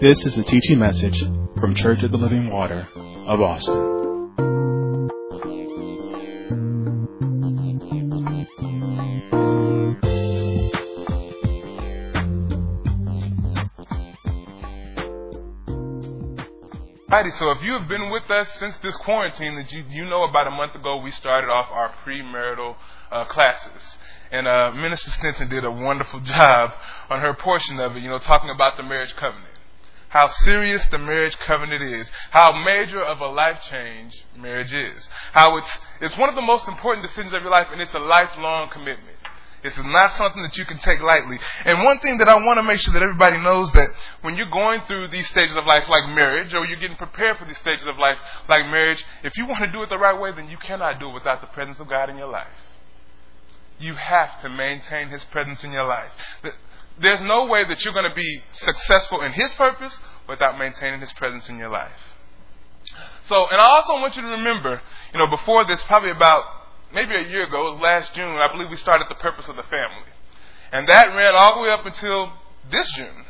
This is a teaching message from Church of the Living Water of Austin. Alrighty, so if you have been with us since this quarantine, that you, you know about a month ago we started off our premarital uh, classes. And uh, Minister Stinson did a wonderful job on her portion of it, you know, talking about the marriage covenant. How serious the marriage covenant is, how major of a life change marriage is, how it's, it's one of the most important decisions of your life and it's a lifelong commitment. This is not something that you can take lightly. And one thing that I want to make sure that everybody knows that when you're going through these stages of life like marriage, or you're getting prepared for these stages of life like marriage, if you want to do it the right way, then you cannot do it without the presence of God in your life. You have to maintain His presence in your life. There's no way that you're going to be successful in His purpose without maintaining His presence in your life. So, and I also want you to remember, you know, before this, probably about maybe a year ago, it was last June, I believe we started the purpose of the family. And that ran all the way up until this June.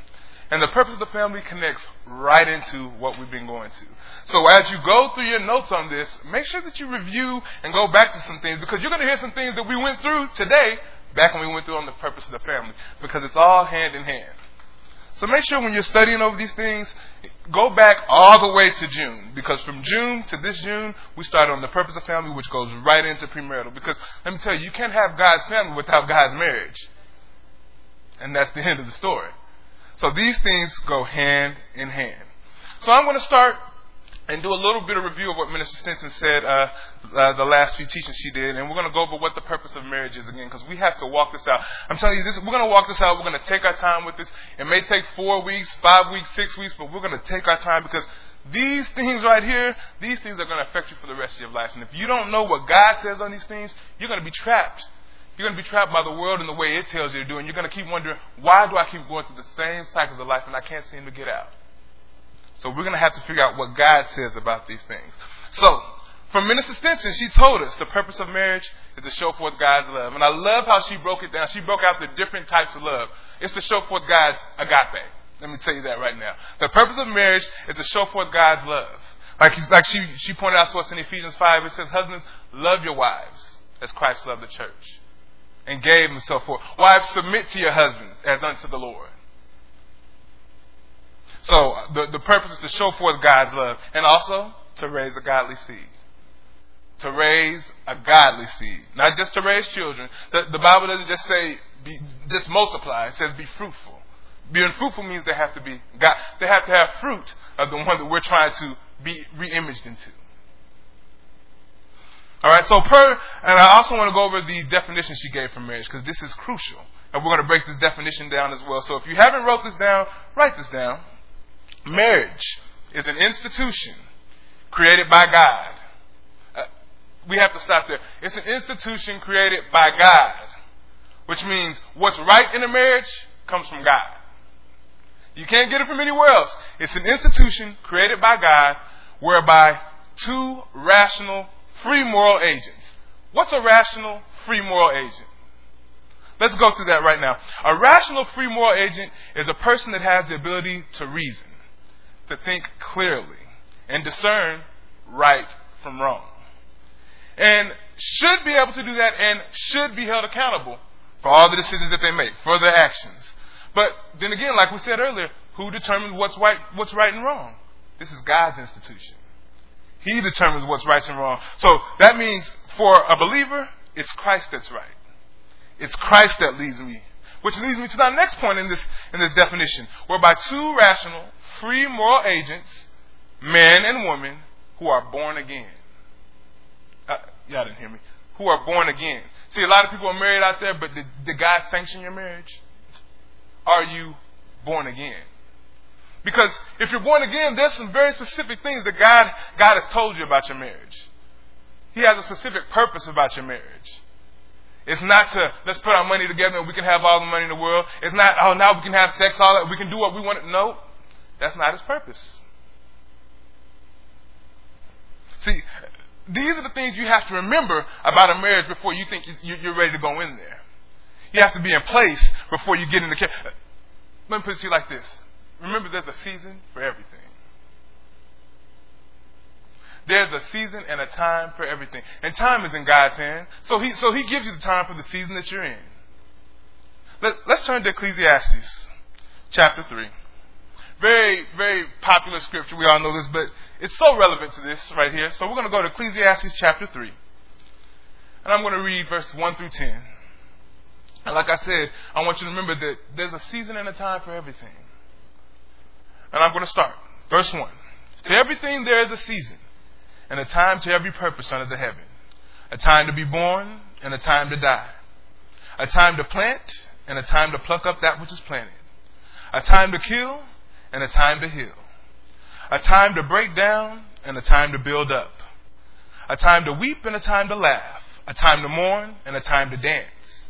And the purpose of the family connects right into what we've been going to. So as you go through your notes on this, make sure that you review and go back to some things because you're going to hear some things that we went through today back when we went through on the purpose of the family because it's all hand in hand. So make sure when you're studying over these things, go back all the way to June. Because from June to this June, we started on the purpose of family, which goes right into premarital. Because let me tell you, you can't have God's family without God's marriage. And that's the end of the story. So these things go hand in hand. So I'm going to start and do a little bit of review of what Minister Stinson said uh, uh, the last few teachings she did, and we're going to go over what the purpose of marriage is again, because we have to walk this out. I'm telling you, this we're going to walk this out. We're going to take our time with this. It may take four weeks, five weeks, six weeks, but we're going to take our time because these things right here, these things are going to affect you for the rest of your life. And if you don't know what God says on these things, you're going to be trapped. You're going to be trapped by the world and the way it tells you to do, and you're going to keep wondering, why do I keep going through the same cycles of life and I can't seem to get out? So we're going to have to figure out what God says about these things. So, from Minister Stinson, she told us the purpose of marriage is to show forth God's love. And I love how she broke it down. She broke out the different types of love. It's to show forth God's agape. Let me tell you that right now. The purpose of marriage is to show forth God's love. Like, like she, she pointed out to us in Ephesians 5, it says, Husbands, love your wives as Christ loved the church and gave himself for. Wives, submit to your husband as unto the Lord. So the, the purpose is to show forth God's love and also to raise a godly seed. To raise a godly seed. Not just to raise children. The, the Bible doesn't just say be, just multiply. It says be fruitful. Being fruitful means they have to be God. They have to have fruit of the one that we're trying to be re-imaged into. All right. So per, and I also want to go over the definition she gave for marriage because this is crucial, and we're going to break this definition down as well. So if you haven't wrote this down, write this down. Marriage is an institution created by God. Uh, we have to stop there. It's an institution created by God, which means what's right in a marriage comes from God. You can't get it from anywhere else. It's an institution created by God whereby two rational, free moral agents. What's a rational, free moral agent? Let's go through that right now. A rational, free moral agent is a person that has the ability to reason to think clearly and discern right from wrong. And should be able to do that and should be held accountable for all the decisions that they make, for their actions. But then again, like we said earlier, who determines what's right, what's right and wrong? This is God's institution. He determines what's right and wrong. So that means for a believer, it's Christ that's right. It's Christ that leads me. Which leads me to our next point in this, in this definition, whereby two rational, free moral agents, men and women, who are born again. Uh, y'all didn't hear me. Who are born again. See, a lot of people are married out there, but did, did God sanction your marriage? Are you born again? Because if you're born again, there's some very specific things that God, God has told you about your marriage. He has a specific purpose about your marriage. It's not to let's put our money together and we can have all the money in the world. It's not oh now we can have sex all that we can do what we want. No, that's not his purpose. See, these are the things you have to remember about a marriage before you think you're ready to go in there. You have to be in place before you get in the. Let me put it to you like this: remember there's a season for everything. There's a season and a time for everything. And time is in God's hand. So he, so he gives you the time for the season that you're in. Let, let's turn to Ecclesiastes chapter 3. Very, very popular scripture. We all know this, but it's so relevant to this right here. So we're going to go to Ecclesiastes chapter 3. And I'm going to read verse 1 through 10. And like I said, I want you to remember that there's a season and a time for everything. And I'm going to start. Verse 1. To everything there is a season, and a time to every purpose under the heaven. A time to be born, and a time to die. A time to plant, and a time to pluck up that which is planted. A time to kill, and a time to heal. A time to break down, and a time to build up. A time to weep, and a time to laugh. A time to mourn, and a time to dance.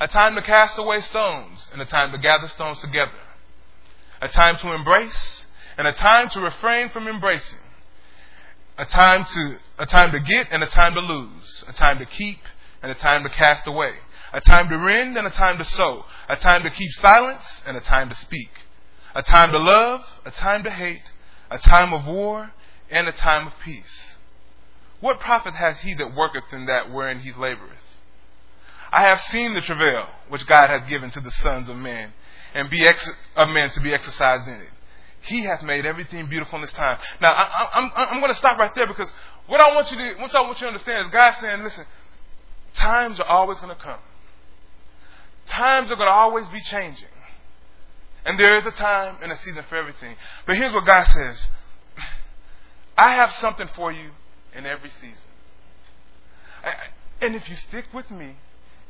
A time to cast away stones, and a time to gather stones together. A time to embrace, and a time to refrain from embracing. A time to, a time to get, and a time to lose. A time to keep, and a time to cast away. A time to rend, and a time to sow. A time to keep silence, and a time to speak. A time to love, a time to hate. A time of war, and a time of peace. What profit hath he that worketh in that wherein he laboureth? I have seen the travail which God hath given to the sons of men, and be ex- of men to be exercised in it. He hath made everything beautiful in this time. Now, I, am I'm, I'm going to stop right there because what I want you to, what I want you to understand is God saying, listen, times are always going to come. Times are going to always be changing. And there is a time and a season for everything. But here's what God says I have something for you in every season. And if you stick with me,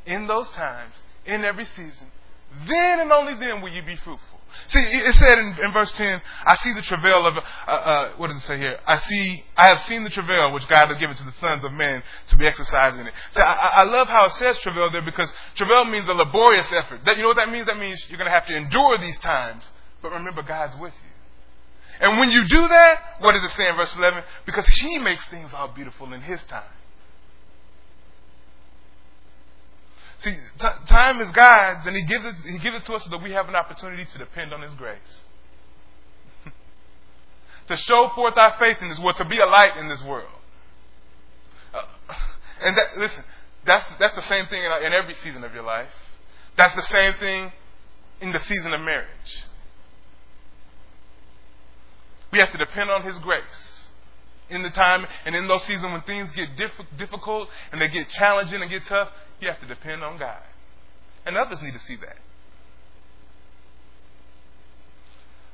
in those times, in every season, then and only then will you be fruitful. See, it said in, in verse 10, I see the travail of, uh, uh, what does it say here? I see, I have seen the travail which God has given to the sons of men to be exercised in it. So I, I love how it says travail there because travail means a laborious effort. That, you know what that means? That means you're going to have to endure these times, but remember God's with you. And when you do that, what does it say in verse 11? Because He makes things all beautiful in His time. See, t- time is God's, and He gives it. He gives it to us so that we have an opportunity to depend on His grace, to show forth our faith in this world, to be a light in this world. Uh, and that, listen, that's that's the same thing in, in every season of your life. That's the same thing in the season of marriage. We have to depend on His grace in the time and in those seasons when things get diff- difficult and they get challenging and get tough. You have to depend on God. And others need to see that.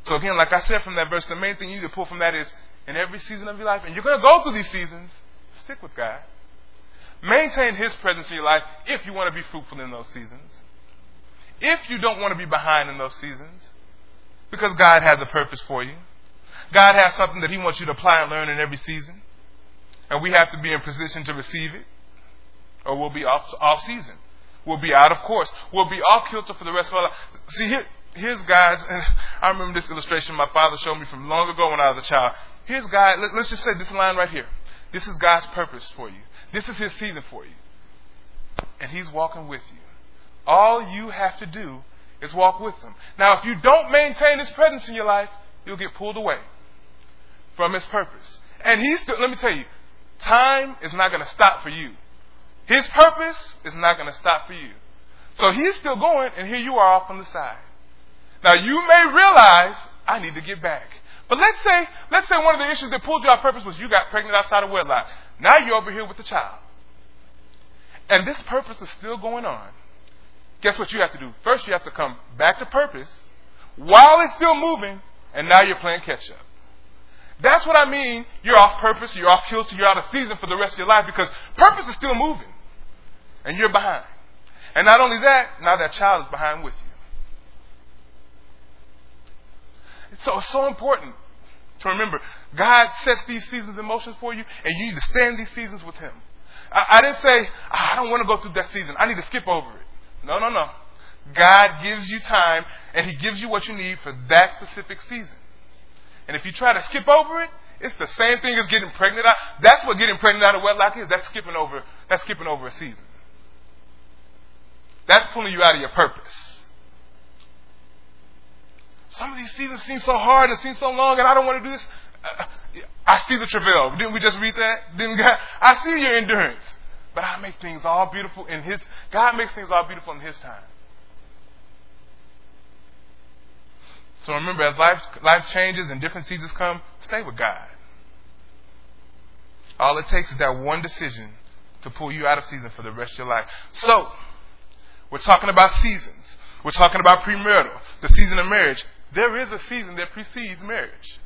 So again, like I said from that verse, the main thing you need to pull from that is in every season of your life, and you're going to go through these seasons, stick with God. Maintain His presence in your life if you want to be fruitful in those seasons. If you don't want to be behind in those seasons, because God has a purpose for you. God has something that He wants you to apply and learn in every season. And we have to be in position to receive it or we'll be off, off season. We'll be out of course. We'll be off kilter for the rest of our life. See, here, here's guys, and I remember this illustration my father showed me from long ago when I was a child. Here's God, let, let's just say this line right here. This is God's purpose for you. This is His season for you. And He's walking with you. All you have to do is walk with Him. Now, if you don't maintain His presence in your life, you'll get pulled away from His purpose. And He's still, let me tell you, time is not going to stop for you. His purpose is not going to stop for you. So he's still going, and here you are off on the side. Now you may realize, I need to get back. But let's say, let's say one of the issues that pulled you off purpose was you got pregnant outside of wedlock. Now you're over here with the child. And this purpose is still going on. Guess what you have to do? First you have to come back to purpose while it's still moving, and now you're playing catch up. That's what I mean. You're off purpose, you're off kilter, you're out of season for the rest of your life because purpose is still moving and you're behind. And not only that, now that child is behind with you. So it's so important to remember God sets these seasons in motion for you, and you need to stand these seasons with Him. I, I didn't say, ah, I don't want to go through that season. I need to skip over it. No, no, no. God gives you time, and He gives you what you need for that specific season. And if you try to skip over it, it's the same thing as getting pregnant out. That's what getting pregnant out of wedlock is. That's skipping over. That's skipping over a season. That's pulling you out of your purpose. some of these seasons seem so hard and seem so long, and I don't want to do this. Uh, I see the travail. Didn't we just read that? Didn't God? I see your endurance. But I make things all beautiful in His. God makes things all beautiful in His time. So remember, as life life changes and different seasons come, stay with God. All it takes is that one decision to pull you out of season for the rest of your life. So, we're talking about seasons. We're talking about premarital, the season of marriage. There is a season that precedes marriage.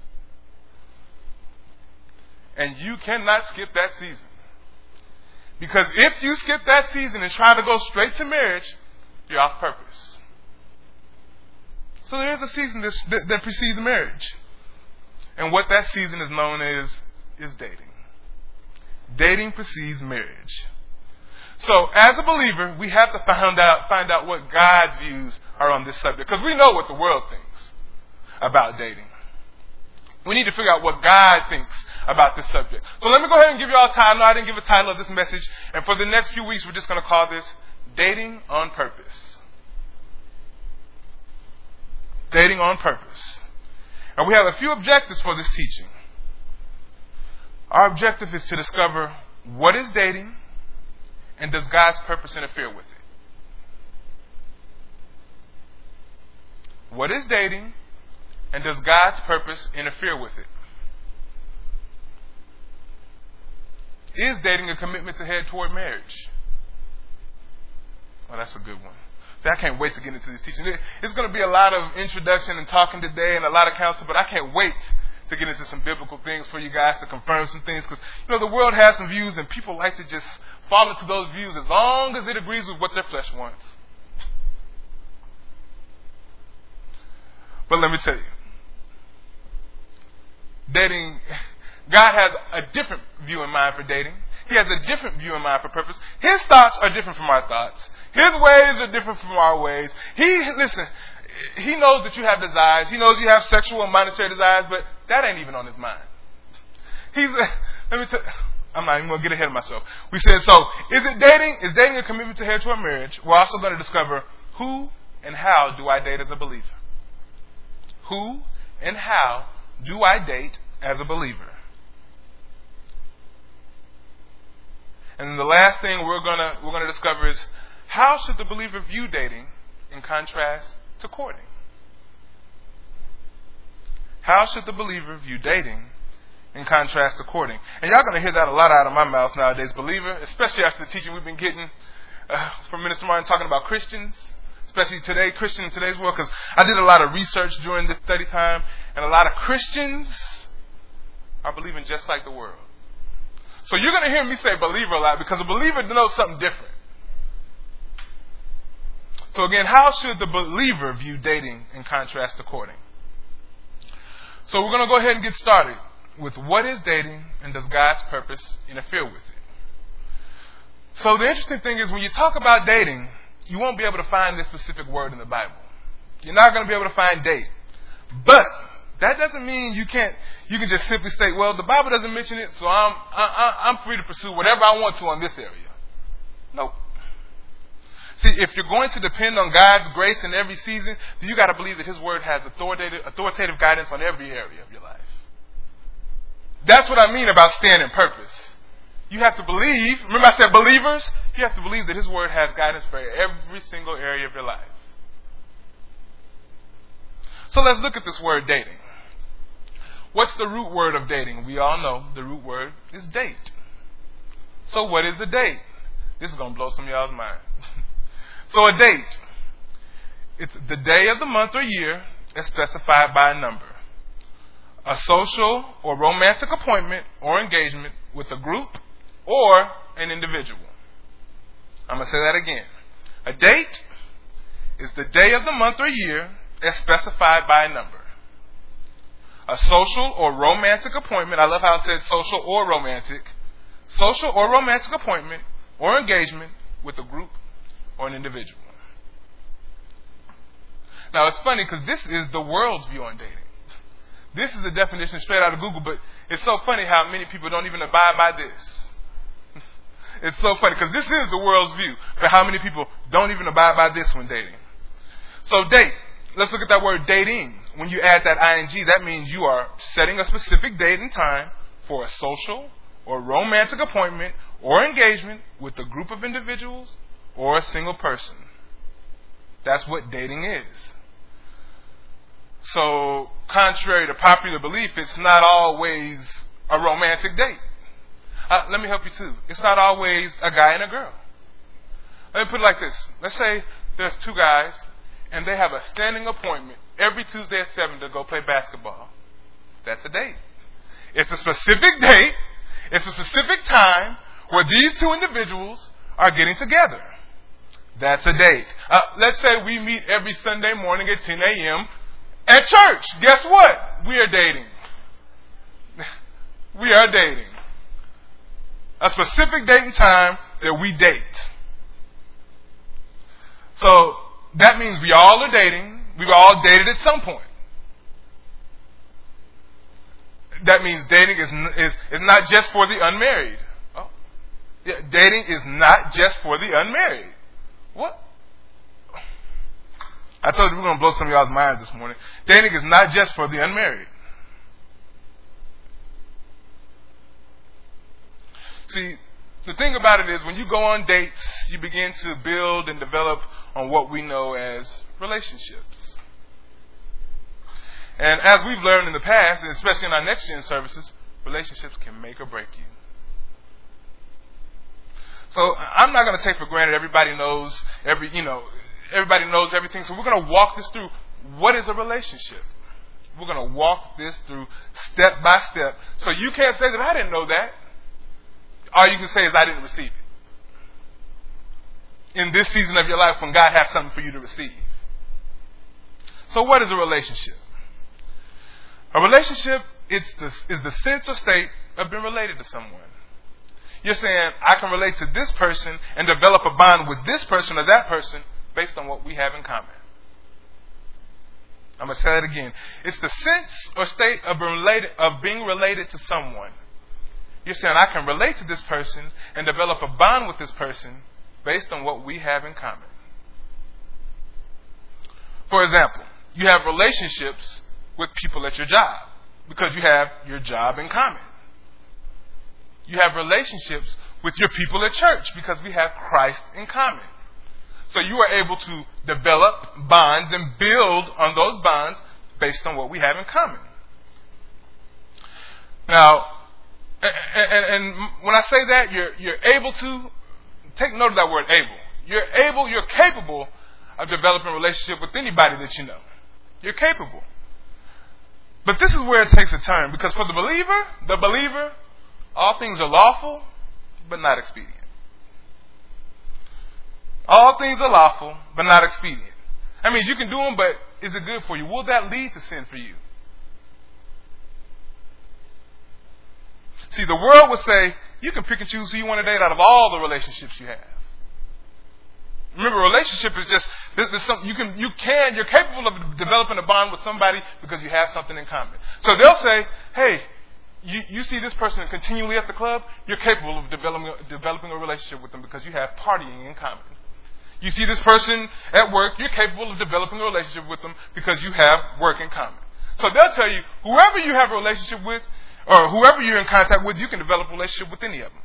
And you cannot skip that season. Because if you skip that season and try to go straight to marriage, you're off purpose. So there is a season that, that precedes marriage. And what that season is known as is dating. Dating precedes marriage. So, as a believer, we have to find out, find out what God's views are on this subject. Because we know what the world thinks about dating. We need to figure out what God thinks about this subject. So let me go ahead and give you all a title. I didn't give a title of this message. And for the next few weeks, we're just going to call this Dating on Purpose. Dating on Purpose. And we have a few objectives for this teaching. Our objective is to discover what is dating and does God's purpose interfere with it? What is dating and does God's purpose interfere with it? Is dating a commitment to head toward marriage? Well, that's a good one. See, I can't wait to get into this teaching. It's going to be a lot of introduction and talking today and a lot of counsel, but I can't wait to get into some biblical things for you guys to confirm some things because you know the world has some views and people like to just fall into those views as long as it agrees with what their flesh wants. But let me tell you, dating, God has a different view in mind for dating. He has a different view in mind for purpose. His thoughts are different from our thoughts. His ways are different from our ways. He, listen, he knows that you have desires. He knows you have sexual and monetary desires, but that ain't even on his mind. He's, let me tell I'm not even going to get ahead of myself. We said, so, is it dating? Is dating a commitment to head to a marriage? We're also going to discover who and how do I date as a believer? Who and how do I date as a believer? And the last thing we're gonna we're gonna discover is how should the believer view dating in contrast to courting? How should the believer view dating in contrast to courting? And y'all going to hear that a lot out of my mouth nowadays, believer, especially after the teaching we've been getting uh, from Minister Martin talking about Christians, especially today, Christian in today's world, because I did a lot of research during this study time, and a lot of Christians are believing just like the world. So you're going to hear me say believer a lot because a believer knows something different. So again, how should the believer view dating in contrast to courting? So we're going to go ahead and get started with what is dating and does God's purpose interfere with it? So the interesting thing is when you talk about dating, you won't be able to find this specific word in the Bible. You're not going to be able to find date. But that doesn't mean you can't. You can just simply say, "Well, the Bible doesn't mention it, so I'm I, I'm free to pursue whatever I want to on this area." Nope. See, if you're going to depend on God's grace in every season, then you got to believe that His Word has authoritative, authoritative guidance on every area of your life. That's what I mean about staying in purpose. You have to believe, remember I said believers? You have to believe that His Word has guidance for every single area of your life. So let's look at this word dating. What's the root word of dating? We all know the root word is date. So what is a date? This is going to blow some of y'all's mind. So a date. It's the day of the month or year as specified by a number. A social or romantic appointment or engagement with a group or an individual. I'm going to say that again. A date is the day of the month or year as specified by a number. A social or romantic appointment, I love how it said social or romantic, social or romantic appointment or engagement with a group or an individual. Now, it's funny because this is the world's view on dating. This is the definition straight out of Google, but it's so funny how many people don't even abide by this. It's so funny because this is the world's view, but how many people don't even abide by this when dating? So, date. Let's look at that word dating. when you add that ing, that means you are setting a specific date and time for a social or romantic appointment or engagement with a group of individuals or a single person. That's what dating is. So, contrary to popular belief, it's not always a romantic date. Uh, let me help you too. It's not always a guy and a girl. Let me put it like this. Let's say there's two guys and they have a standing appointment every Tuesday at 7 to go play basketball. That's a date. It's a specific date. It's a specific time where these two individuals are getting together. That's a date. Uh, let's say we meet every Sunday morning at 10 a.m. at church. Guess what? We are dating. we are dating. A specific date and time that we date. So that means we all are dating. We've all dated at some point. That means dating is, is, is not just for the unmarried. Oh. Yeah, dating is not just for the unmarried. What? I told you we're going to blow some of y'all's minds this morning. Dating is not just for the unmarried. See, the thing about it is when you go on dates, you begin to build and develop on what we know as relationships. And as we've learned in the past, and especially in our next gen services, relationships can make or break you. So I'm not going to take for granted everybody knows every, you know, everybody knows everything. So we're going to walk this through. What is a relationship? We're going to walk this through step by step. So you can't say that I didn't know that. All you can say is I didn't receive it in this season of your life when God has something for you to receive. So, what is a relationship? A relationship is the, is the sense or state of being related to someone. You're saying, I can relate to this person and develop a bond with this person or that person based on what we have in common. I'm going to say it again. It's the sense or state of related, of being related to someone. You're saying, I can relate to this person and develop a bond with this person based on what we have in common. For example, you have relationships with people at your job because you have your job in common. You have relationships with your people at church because we have Christ in common. So you are able to develop bonds and build on those bonds based on what we have in common. Now, and, when I say that, you're, you're able to take note of that word able. You're able, you're capable of developing a relationship with anybody that you know. You're capable. But this is where it takes a turn because for the believer, the believer, all things are lawful, but not expedient. All things are lawful, but not expedient. I mean, you can do them, but is it good for you? Will that lead to sin for you? See, the world would say, you can pick and choose who you want to date out of all the relationships you have. Remember, relationship is just there's, there's some, you can you can you're capable of developing a bond with somebody because you have something in common. So they'll say, "Hey, you, you see this person continually at the club, you're capable of developing developing a relationship with them because you have partying in common. You see this person at work, you're capable of developing a relationship with them because you have work in common. So they'll tell you, whoever you have a relationship with, or whoever you're in contact with, you can develop a relationship with any of them.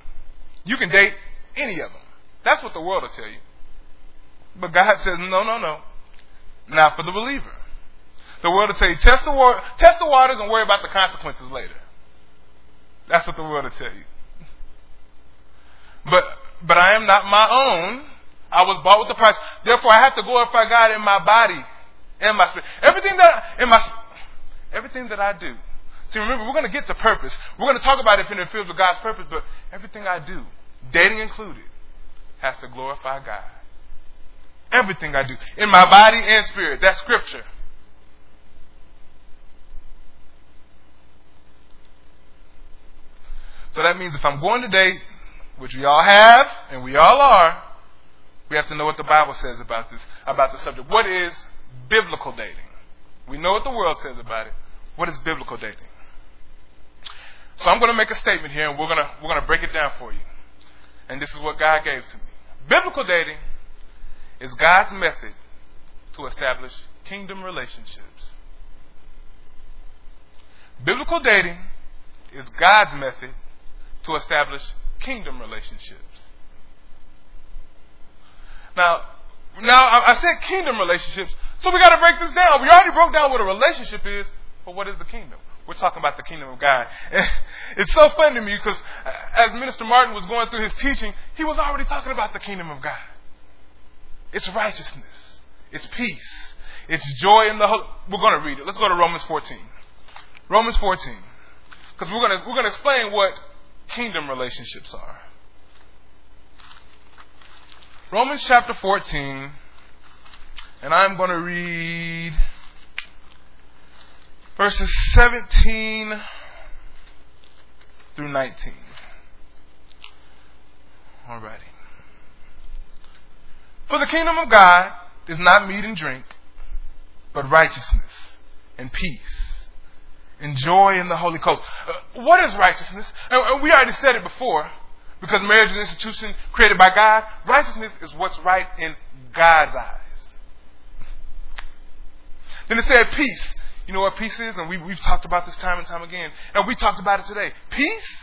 You can date any of them. That's what the world will tell you. But God says, no, no, no. Not for the believer. The world will tell you, test the, test the waters and worry about the consequences later. That's what the world will tell you. But, but I am not my own. I was bought with the price. Therefore, I have to glorify God in my body and my spirit. Everything that, in my, everything that I do See, remember, we're going to get to purpose. We're going to talk about if it interferes with God's purpose, but everything I do, dating included, has to glorify God. Everything I do, in my body and spirit. That's scripture. So that means if I'm going to date, which we all have, and we all are, we have to know what the Bible says about this, about the subject. What is biblical dating? We know what the world says about it. What is biblical dating? So I'm going to make a statement here, and we're going to we're going to break it down for you. And this is what God gave to me. Biblical dating is God's method to establish kingdom relationships. Biblical dating is God's method to establish kingdom relationships. Now, now I said kingdom relationships, so we got to break this down. We already broke down what a relationship is, but what is the kingdom? We're talking about the kingdom of God. it's so funny to me because as Minister Martin was going through his teaching, he was already talking about the kingdom of God. It's righteousness. It's peace. It's joy in the whole. We're going to read it. Let's go to Romans 14. Romans 14. Because we're going to, we're going to explain what kingdom relationships are. Romans chapter 14. And I'm going to read verses 17 through 19. Alrighty. For the kingdom of God is not meat and drink, but righteousness and peace and joy in the Holy Ghost. Uh, what is righteousness? And we already said it before, because marriage is an institution created by God. Righteousness is what's right in God's eyes. Then it said peace. You know what peace is? And we, we've talked about this time and time again. And we talked about it today. Peace?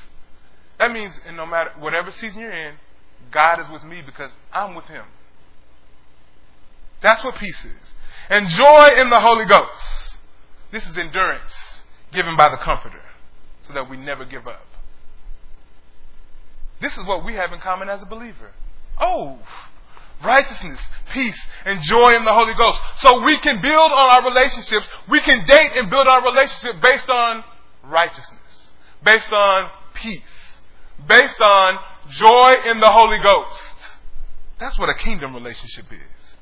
That means, and no matter whatever season you're in, God is with me because I'm with Him. That's what peace is. And joy in the Holy Ghost. This is endurance given by the Comforter so that we never give up. This is what we have in common as a believer. Oh, righteousness, peace, and joy in the Holy Ghost. So we can build on our relationships. We can date and build our relationship based on righteousness, based on peace, based on joy in the Holy Ghost. That's what a kingdom relationship is.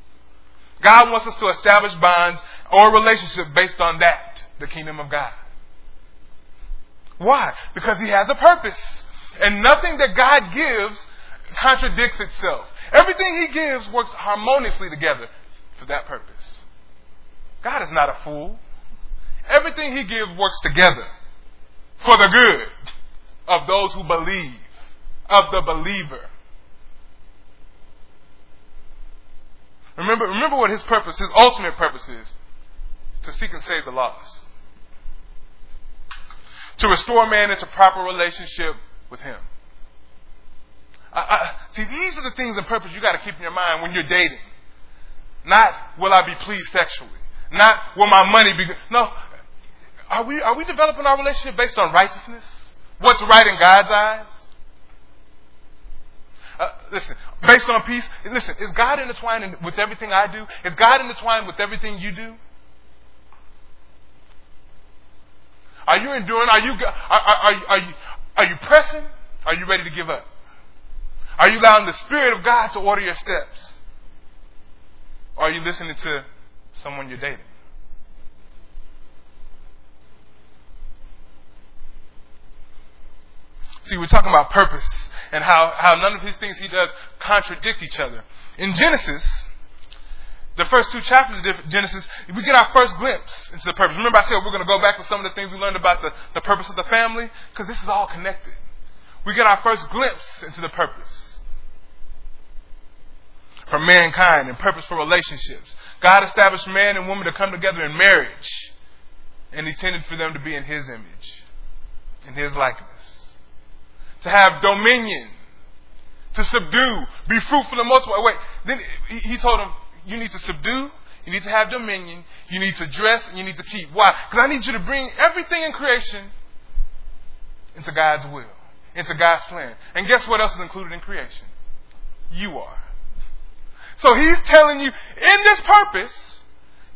God wants us to establish bonds or relationship based on that, the kingdom of God. Why? Because He has a purpose. And nothing that God gives contradicts itself. Everything He gives works harmoniously together for that purpose. God is not a fool. Everything He gives works together for the good of those who believe, of the believer. Remember, remember what his purpose, his ultimate purpose is to seek and save the lost. To restore man into proper relationship with him. I, I, see, these are the things and purpose you got to keep in your mind when you're dating. Not will I be pleased sexually. Not will my money be. No. Are we are we developing our relationship based on righteousness? What's right in God's eyes? Uh, listen, based on peace. Listen, is God intertwined with everything I do? Is God intertwined with everything you do? Are you enduring? Are you are, are, are, you are you pressing? Are you ready to give up? Are you allowing the Spirit of God to order your steps? Are you listening to someone you're dating? See, we're talking about purpose and how, how none of these things he does contradict each other. In Genesis, the first two chapters of Genesis, we get our first glimpse into the purpose. Remember, I said we're going to go back to some of the things we learned about the, the purpose of the family? Because this is all connected. We get our first glimpse into the purpose for mankind and purpose for relationships. God established man and woman to come together in marriage and intended for them to be in His image, in His likeness to have dominion, to subdue, be fruitful and multiply. Wait, then he told him, you need to subdue, you need to have dominion, you need to dress, and you need to keep. Why? Because I need you to bring everything in creation into God's will, into God's plan. And guess what else is included in creation? You are. So he's telling you, in this purpose,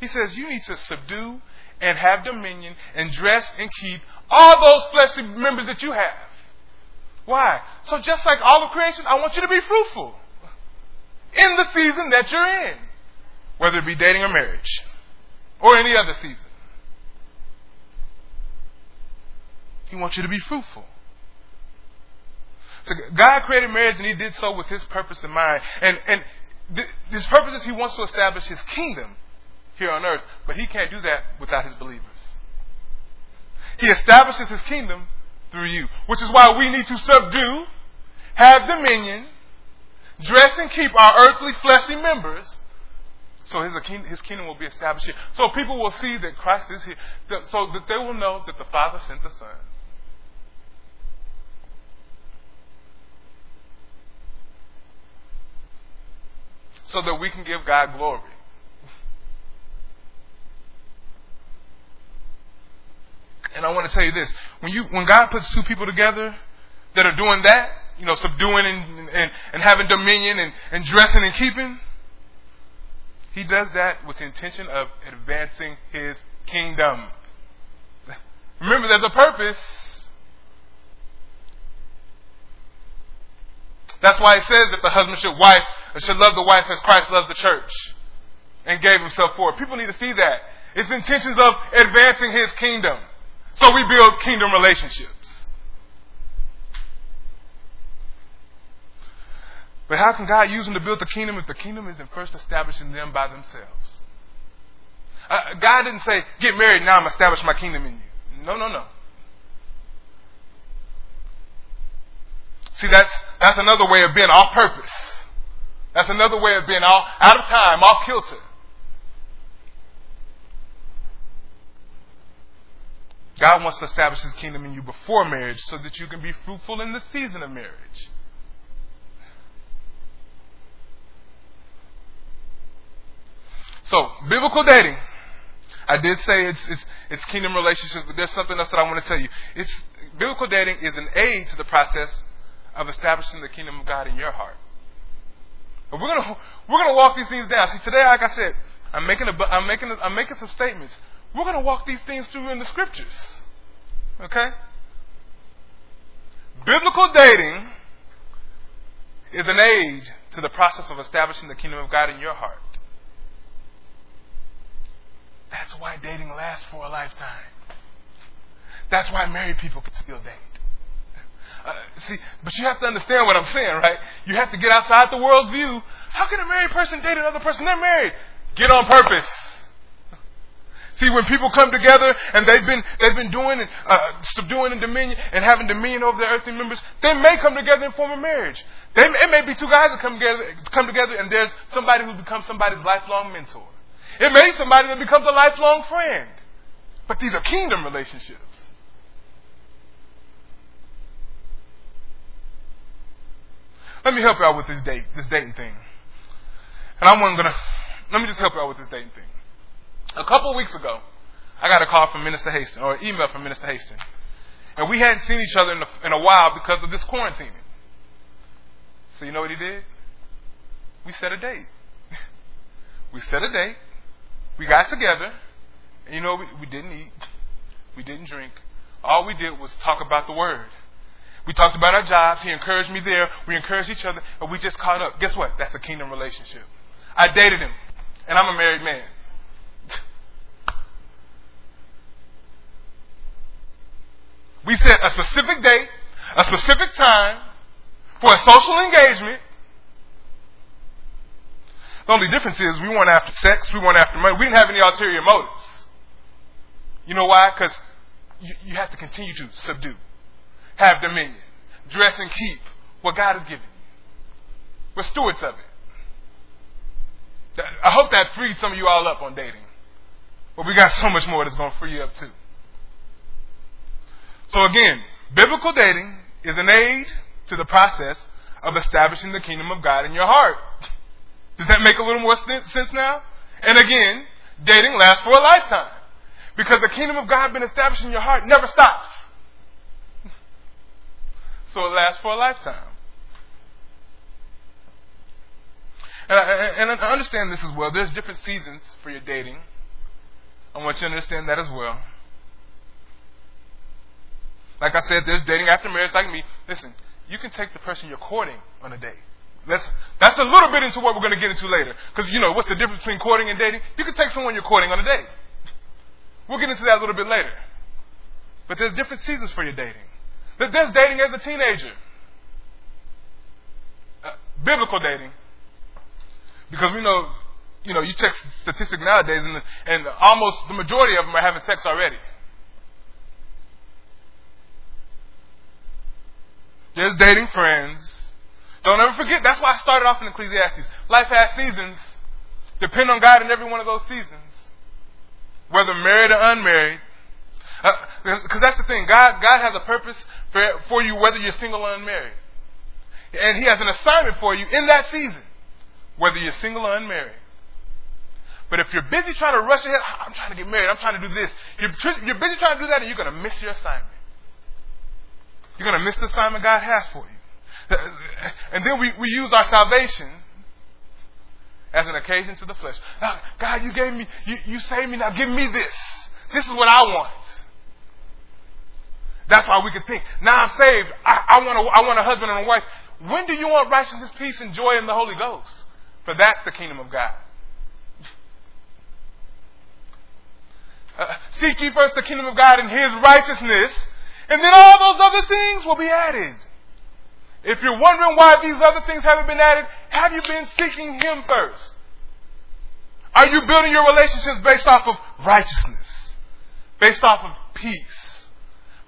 he says you need to subdue and have dominion and dress and keep all those fleshly members that you have. Why? So just like all of creation, I want you to be fruitful in the season that you're in, whether it be dating or marriage or any other season. He wants you to be fruitful. So God created marriage and He did so with His purpose in mind. And, and th- His purpose is He wants to establish His kingdom here on earth, but He can't do that without His believers. He establishes His kingdom through you. Which is why we need to subdue, have dominion, dress and keep our earthly fleshly members So his, his kingdom will be established here. So people will see that Christ is here. So that they will know that the Father sent the Son. So that we can give God glory. And I want to tell you this: when you when God puts two people together that are doing that, you know, subduing and and, and having dominion and, and dressing and keeping, He does that with the intention of advancing His kingdom. Remember, there's a purpose. That's why it says that the husband should wife should love the wife as Christ loved the church and gave himself for it. People need to see that. It's intentions of advancing his kingdom. So we build kingdom relationships. But how can God use them to build the kingdom if the kingdom isn't first established in them by themselves? Uh, God didn't say, get married, now I'm establishing my kingdom in you. No, no, no. See, that's, that's another way of being off purpose. That's another way of being all, out of time, off kilter. God wants to establish His kingdom in you before marriage so that you can be fruitful in the season of marriage. So, biblical dating. I did say it's, it's, it's kingdom relationships, but there's something else that I want to tell you. It's, biblical dating is an aid to the process of establishing the kingdom of God in your heart. We're gonna we're gonna walk these things down. See, today, like I said, I'm making a, I'm making a, I'm making some statements. We're going to walk these things through in the scriptures. Okay? Biblical dating is an aid to the process of establishing the kingdom of God in your heart. That's why dating lasts for a lifetime. That's why married people can still date. Uh, see, but you have to understand what I'm saying, right? You have to get outside the world's view. How can a married person date another person? They're married. Get on purpose. See, when people come together and they've been they've been doing and uh, subduing and dominion and having dominion over their earthly members, they may come together and form a marriage. They, it may be two guys that come together, come together, and there's somebody who becomes somebody's lifelong mentor. It may be somebody that becomes a lifelong friend. But these are kingdom relationships. Let me help you out with this date, this dating thing. And I'm gonna let me just help you out with this dating thing. A couple of weeks ago, I got a call from Minister Haston, or an email from Minister Haston. And we hadn't seen each other in a, in a while because of this quarantining. So you know what he did? We set a date. we set a date. We got together. And you know, we, we didn't eat. We didn't drink. All we did was talk about the Word. We talked about our jobs. He encouraged me there. We encouraged each other. And we just caught up. Guess what? That's a kingdom relationship. I dated him. And I'm a married man. We set a specific date, a specific time for a social engagement. The only difference is we weren't after sex, we weren't after money. We didn't have any ulterior motives. You know why? Because you, you have to continue to subdue, have dominion, dress and keep what God has given you. We're stewards of it. I hope that freed some of you all up on dating. But we got so much more that's going to free you up too. So again, biblical dating is an aid to the process of establishing the kingdom of God in your heart. Does that make a little more sense now? And again, dating lasts for a lifetime. Because the kingdom of God being established in your heart never stops. So it lasts for a lifetime. And I, and I understand this as well. There's different seasons for your dating. I want you to understand that as well. Like I said, there's dating after marriage like me. Listen, you can take the person you're courting on a date. That's, that's a little bit into what we're going to get into later. Because, you know, what's the difference between courting and dating? You can take someone you're courting on a date. We'll get into that a little bit later. But there's different seasons for your dating. There's dating as a teenager. Uh, biblical dating. Because we know, you know, you check statistics nowadays and, and almost the majority of them are having sex already. Just dating friends. Don't ever forget, that's why I started off in Ecclesiastes. Life has seasons. Depend on God in every one of those seasons, whether married or unmarried. Because uh, that's the thing. God, God has a purpose for, for you whether you're single or unmarried. And He has an assignment for you in that season, whether you're single or unmarried. But if you're busy trying to rush ahead, I'm trying to get married, I'm trying to do this. You're, you're busy trying to do that, and you're going to miss your assignment. You're going to miss the assignment God has for you. And then we, we use our salvation as an occasion to the flesh. Now, God, you gave me, you, you saved me, now give me this. This is what I want. That's why we can think, now I'm saved, I, I, want, a, I want a husband and a wife. When do you want righteousness, peace, and joy in the Holy Ghost? For that's the kingdom of God. Uh, seek ye first the kingdom of God and his righteousness, and then all those other things will be added. If you're wondering why these other things haven't been added, have you been seeking him first? Are you building your relationships based off of righteousness? Based off of peace?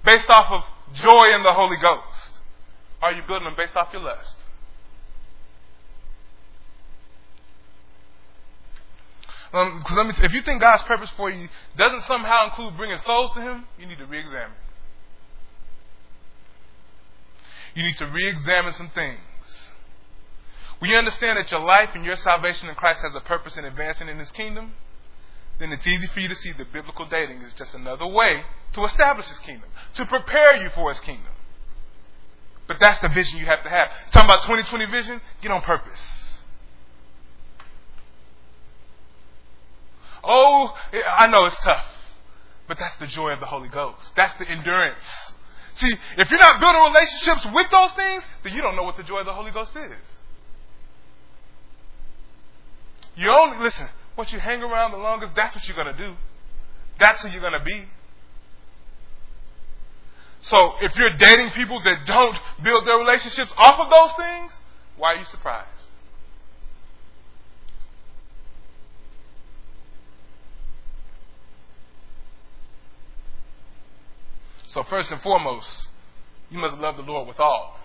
Based off of joy in the Holy Ghost? Are you building them based off your lust? Um, let me, if you think God's purpose for you doesn't somehow include bringing souls to Him, you need to re-examine. You need to re-examine some things. When you understand that your life and your salvation in Christ has a purpose in advancing in His kingdom, then it's easy for you to see that biblical dating is just another way to establish His kingdom, to prepare you for His kingdom. But that's the vision you have to have. Talking about 2020 vision, get on purpose. Oh, I know it's tough, but that's the joy of the Holy Ghost. That's the endurance. See, if you're not building relationships with those things, then you don't know what the joy of the Holy Ghost is. You only, listen, once you hang around the longest, that's what you're going to do. That's who you're going to be. So if you're dating people that don't build their relationships off of those things, why are you surprised? So, first and foremost, you must love the Lord with all.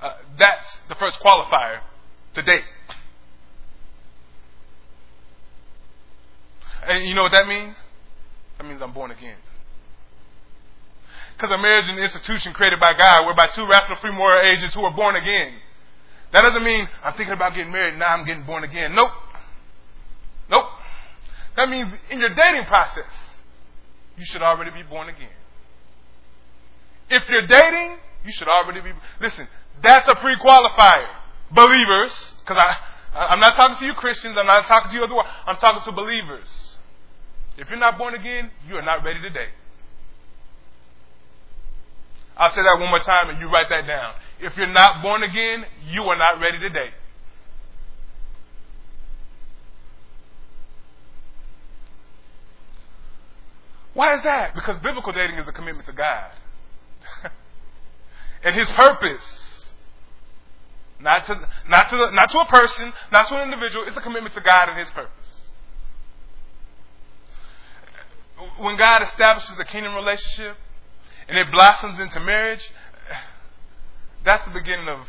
Uh, that's the first qualifier to date. And you know what that means? That means I'm born again. Because a marriage is an institution created by God, whereby two rational free moral agents who are born again. That doesn't mean I'm thinking about getting married, and now I'm getting born again. Nope. Nope. That means in your dating process, you should already be born again. If you're dating, you should already be. Listen, that's a pre qualifier. Believers, because I, I'm not talking to you Christians, I'm not talking to you other I'm talking to believers. If you're not born again, you are not ready to date. I'll say that one more time and you write that down. If you're not born again, you are not ready to date. Why is that? Because biblical dating is a commitment to God and his purpose. Not to, not, to, not to a person, not to an individual. It's a commitment to God and his purpose. When God establishes a kingdom relationship and it blossoms into marriage, that's the beginning of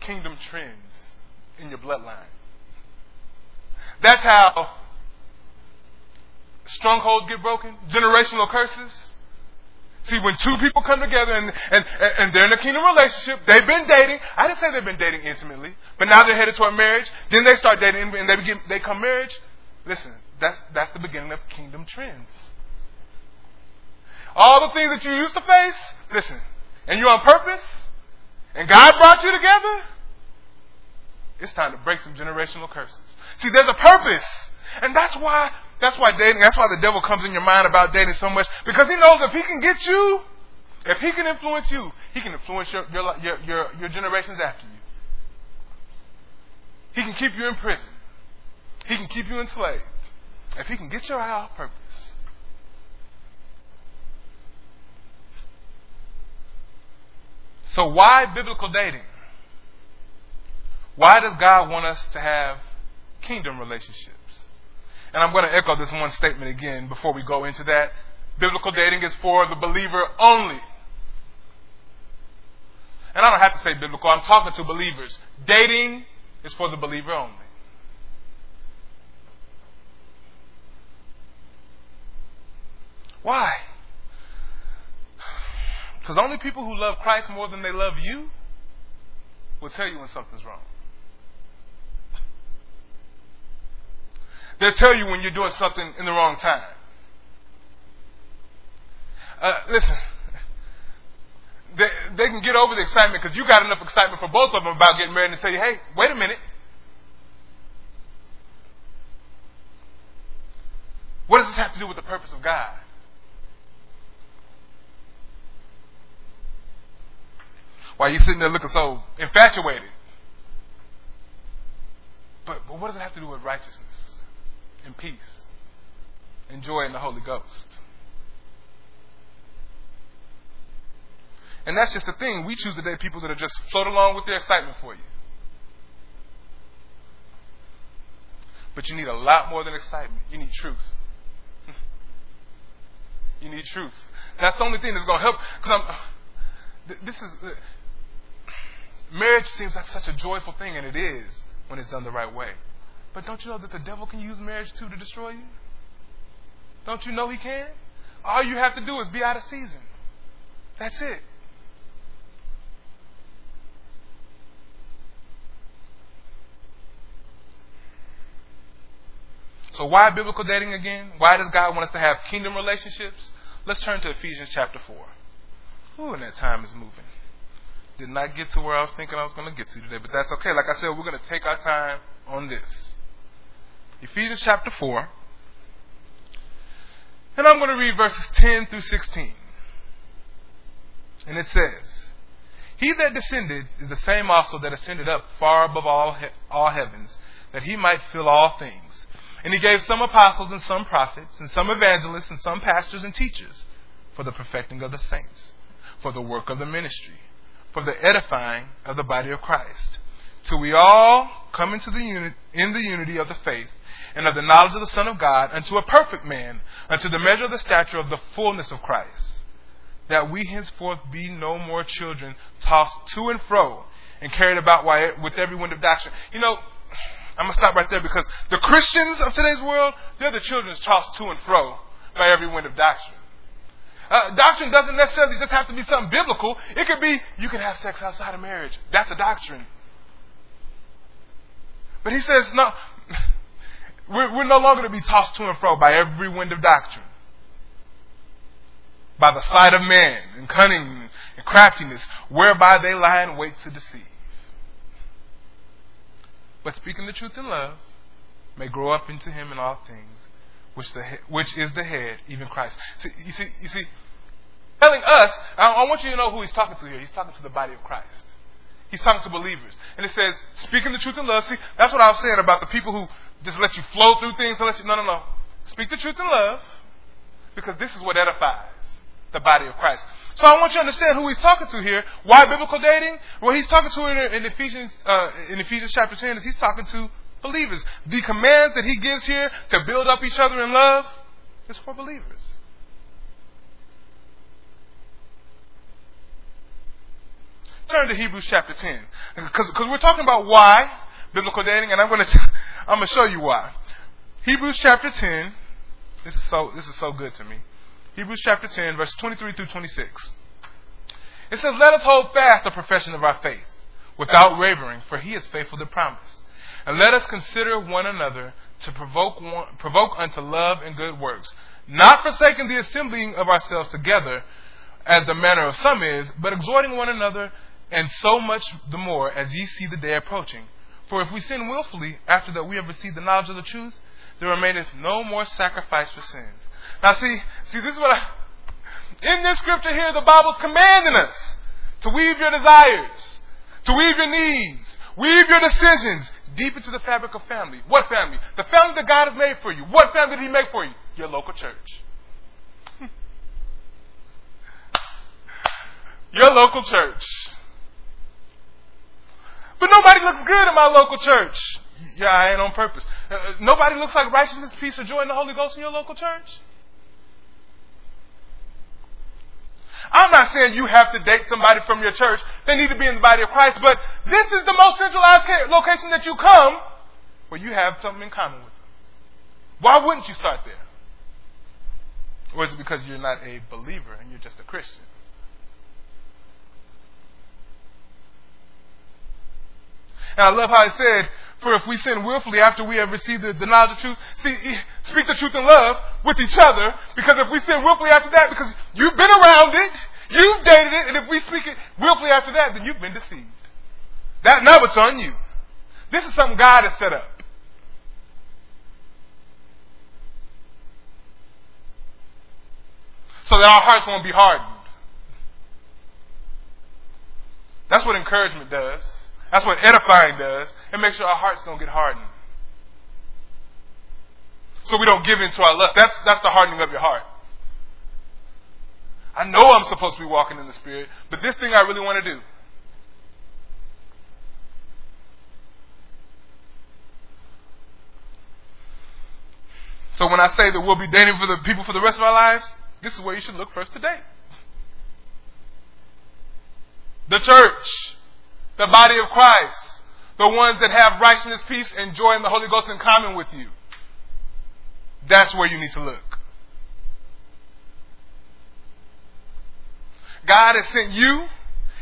kingdom trends in your bloodline. That's how strongholds get broken, generational curses. See, when two people come together and, and, and they're in a kingdom relationship, they've been dating. I didn't say they've been dating intimately, but now they're headed toward marriage. Then they start dating and they begin, they come marriage. Listen, that's, that's the beginning of kingdom trends. All the things that you used to face, listen, and you're on purpose, and God brought you together, it's time to break some generational curses. See, there's a purpose. And that's why that's why dating, that's why the devil comes in your mind about dating so much. Because he knows if he can get you, if he can influence you, he can influence your, your, your, your, your generations after you. He can keep you in prison. He can keep you enslaved. If he can get your eye off purpose. So why biblical dating? Why does God want us to have kingdom relationships? And I'm going to echo this one statement again before we go into that. Biblical dating is for the believer only. And I don't have to say biblical, I'm talking to believers. Dating is for the believer only. Why? Because only people who love Christ more than they love you will tell you when something's wrong. They'll tell you when you're doing something in the wrong time. Uh, listen, they, they can get over the excitement because you got enough excitement for both of them about getting married and you, hey, wait a minute. What does this have to do with the purpose of God? Why are you sitting there looking so infatuated? But, but what does it have to do with righteousness and peace and joy in the Holy Ghost? And that's just the thing. We choose to date people that are just float along with their excitement for you. But you need a lot more than excitement. You need truth. you need truth. That's the only thing that's going to help. Because I'm, this is uh, marriage seems like such a joyful thing, and it is when it's done the right way. But don't you know that the devil can use marriage too to destroy you? Don't you know he can? All you have to do is be out of season. That's it. So why biblical dating again? Why does God want us to have kingdom relationships? Let's turn to Ephesians chapter 4. Ooh, and that time is moving. Did not get to where I was thinking I was going to get to today, but that's okay. Like I said, we're going to take our time on this. Ephesians chapter 4. And I'm going to read verses 10 through 16. And it says, He that descended is the same also that ascended up far above all, he- all heavens, that he might fill all things. And he gave some apostles and some prophets, and some evangelists, and some pastors and teachers, for the perfecting of the saints, for the work of the ministry, for the edifying of the body of Christ, till we all come into the uni- in the unity of the faith and of the knowledge of the Son of God, unto a perfect man, unto the measure of the stature of the fullness of Christ, that we henceforth be no more children tossed to and fro and carried about with every wind of doctrine. You know, I'm going to stop right there because the Christians of today's world, they're the children tossed to and fro by every wind of doctrine. Uh, doctrine doesn't necessarily just have to be something biblical. It could be you can have sex outside of marriage. That's a doctrine. But he says, no, we're, we're no longer to be tossed to and fro by every wind of doctrine. By the sleight of man and cunning and craftiness, whereby they lie in wait to deceive but speaking the truth in love, may grow up into him in all things, which the which is the head, even Christ. See, you see, you see, telling us. I, I want you to know who he's talking to here. He's talking to the body of Christ. He's talking to believers, and it says, speaking the truth in love. See, that's what I was saying about the people who just let you flow through things and let you. No, no, no. Speak the truth in love, because this is what edifies the body of Christ. So I want you to understand who he's talking to here. Why biblical dating? Well, he's talking to in, in Ephesians uh, in Ephesians chapter ten is he's talking to believers. The commands that he gives here to build up each other in love is for believers. Turn to Hebrews chapter ten because we're talking about why biblical dating, and I'm going to I'm going to show you why. Hebrews chapter ten. This is so this is so good to me. Hebrews chapter 10, verse 23 through 26. It says, Let us hold fast the profession of our faith, without wavering, for he is faithful to promise. And let us consider one another to provoke, one, provoke unto love and good works, not forsaking the assembling of ourselves together, as the manner of some is, but exhorting one another, and so much the more as ye see the day approaching. For if we sin wilfully, after that we have received the knowledge of the truth, there remaineth no more sacrifice for sins now, see, see, this is what I. In this scripture here, the Bible's commanding us to weave your desires, to weave your needs, weave your decisions deep into the fabric of family. What family? The family that God has made for you. What family did He make for you? Your local church. Your local church. But nobody looks good in my local church. Yeah, I ain't on purpose. Uh, nobody looks like righteousness, peace, or joy in the Holy Ghost in your local church. I'm not saying you have to date somebody from your church. They need to be in the body of Christ. But this is the most centralized location that you come where you have something in common with them. Why wouldn't you start there? Or is it because you're not a believer and you're just a Christian? And I love how it said, for if we sin willfully after we have received the, the knowledge of truth, see, speak the truth in love with each other, because if we sin willfully after that, because you've been around it, you've dated it, and if we speak it willfully after that, then you've been deceived. That now it's on you. This is something God has set up. So that our hearts won't be hardened. That's what encouragement does. That's what edifying does. It makes sure our hearts don't get hardened. So we don't give in to our lust. That's, that's the hardening of your heart. I know I'm supposed to be walking in the Spirit, but this thing I really want to do. So when I say that we'll be dating for the people for the rest of our lives, this is where you should look first today. The church the body of Christ, the ones that have righteousness, peace, and joy in the Holy Ghost in common with you. That's where you need to look. God has sent you.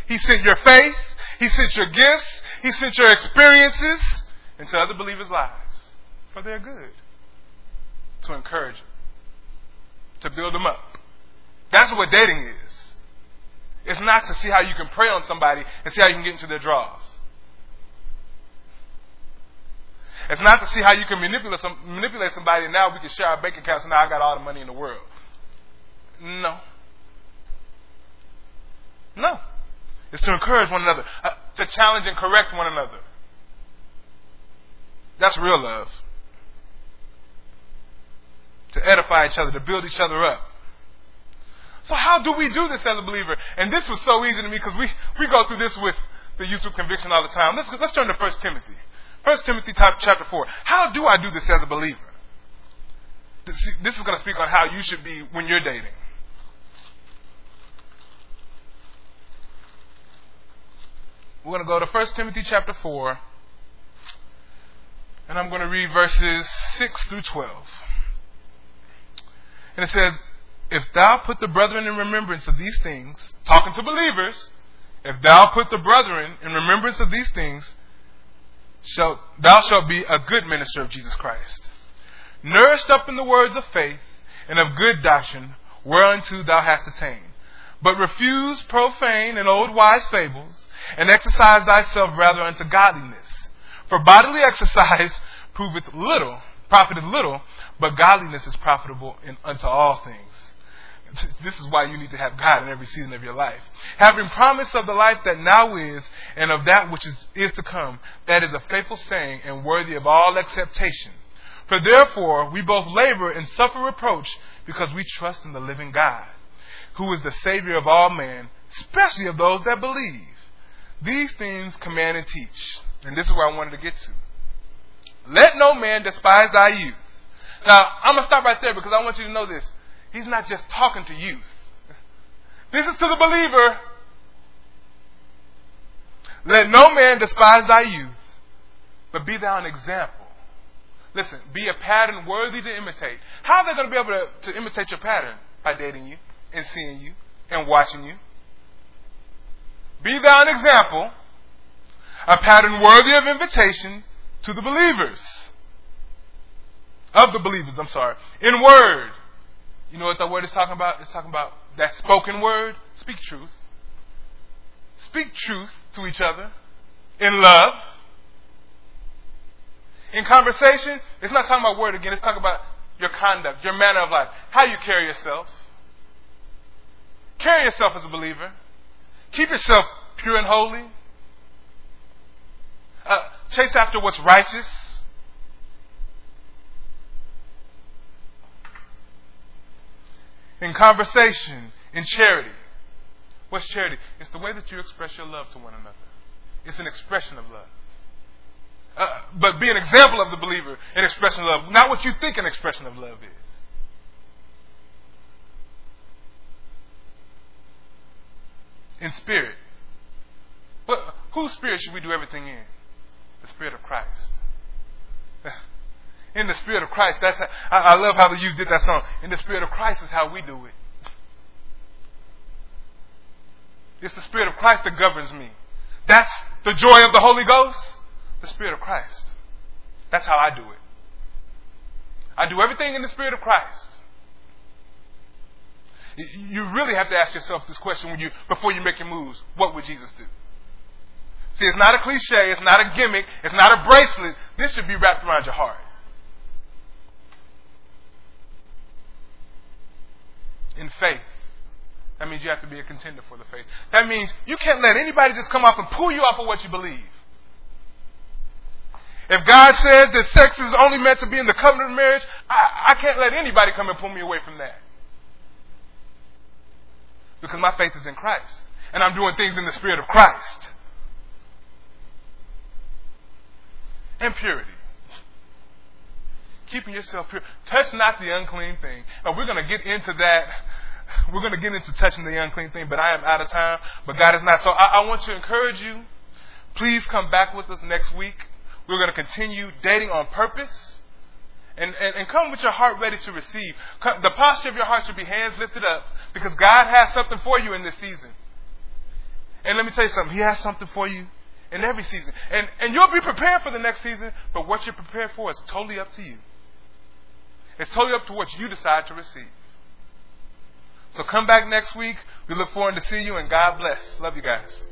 He sent your faith. He sent your gifts. He sent your experiences into other believers' lives for their good. To encourage them. To build them up. That's what dating is. It's not to see how you can prey on somebody and see how you can get into their drawers. It's not to see how you can manipulate, some, manipulate somebody and now we can share our bank accounts and now I got all the money in the world. No. No. It's to encourage one another, uh, to challenge and correct one another. That's real love. To edify each other, to build each other up. So how do we do this as a believer? And this was so easy to me because we, we go through this with the with conviction all the time. Let's, let's turn to 1 Timothy. 1 Timothy chapter 4. How do I do this as a believer? This is going to speak on how you should be when you're dating. We're going to go to 1 Timothy chapter 4, and I'm going to read verses 6 through 12. And it says, if thou put the brethren in remembrance of these things, talking to believers, if thou put the brethren in remembrance of these things, shalt, thou shalt be a good minister of Jesus Christ, nourished up in the words of faith and of good doctrine, whereunto thou hast attained. But refuse profane and old wise fables, and exercise thyself rather unto godliness. For bodily exercise proveth little, profiteth little, but godliness is profitable in, unto all things this is why you need to have God in every season of your life. Having promise of the life that now is and of that which is, is to come, that is a faithful saying and worthy of all acceptation. For therefore we both labor and suffer reproach because we trust in the living God, who is the Savior of all men, especially of those that believe. These things command and teach. And this is where I wanted to get to. Let no man despise thy youth. Now, I'm going to stop right there because I want you to know this. He's not just talking to youth. This is to the believer. Let no man despise thy youth, but be thou an example. Listen, be a pattern worthy to imitate. How are they going to be able to, to imitate your pattern? By dating you and seeing you and watching you. Be thou an example, a pattern worthy of invitation to the believers. Of the believers, I'm sorry. In word, you know what that word is talking about? It's talking about that spoken word. Speak truth. Speak truth to each other in love. In conversation, it's not talking about word again, it's talking about your conduct, your manner of life, how you carry yourself. Carry yourself as a believer. Keep yourself pure and holy. Uh, chase after what's righteous. In conversation, in charity. What's charity? It's the way that you express your love to one another. It's an expression of love. Uh, but be an example of the believer in expression of love, not what you think an expression of love is. In spirit. What, whose spirit should we do everything in? The spirit of Christ. In the Spirit of Christ. That's how, I, I love how you did that song. In the Spirit of Christ is how we do it. It's the Spirit of Christ that governs me. That's the joy of the Holy Ghost. The Spirit of Christ. That's how I do it. I do everything in the Spirit of Christ. You really have to ask yourself this question when you, before you make your moves. What would Jesus do? See, it's not a cliche. It's not a gimmick. It's not a bracelet. This should be wrapped around your heart. In faith. That means you have to be a contender for the faith. That means you can't let anybody just come up and pull you off of what you believe. If God says that sex is only meant to be in the covenant of marriage, I, I can't let anybody come and pull me away from that. Because my faith is in Christ. And I'm doing things in the Spirit of Christ. And purity. Keeping yourself pure. Touch not the unclean thing. Now we're going to get into that. We're going to get into touching the unclean thing, but I am out of time. But God is not. So I, I want to encourage you. Please come back with us next week. We're going to continue dating on purpose. And, and, and come with your heart ready to receive. The posture of your heart should be hands lifted up because God has something for you in this season. And let me tell you something. He has something for you in every season. And, and you'll be prepared for the next season, but what you're prepared for is totally up to you. It's totally up to what you decide to receive. So come back next week. We look forward to seeing you and God bless. Love you guys.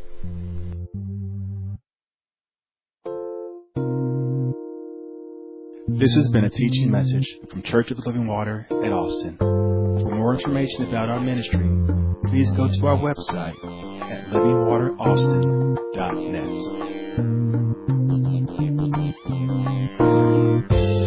This has been a teaching message from Church of the Living Water at Austin. For more information about our ministry, please go to our website at livingwateraustin.net.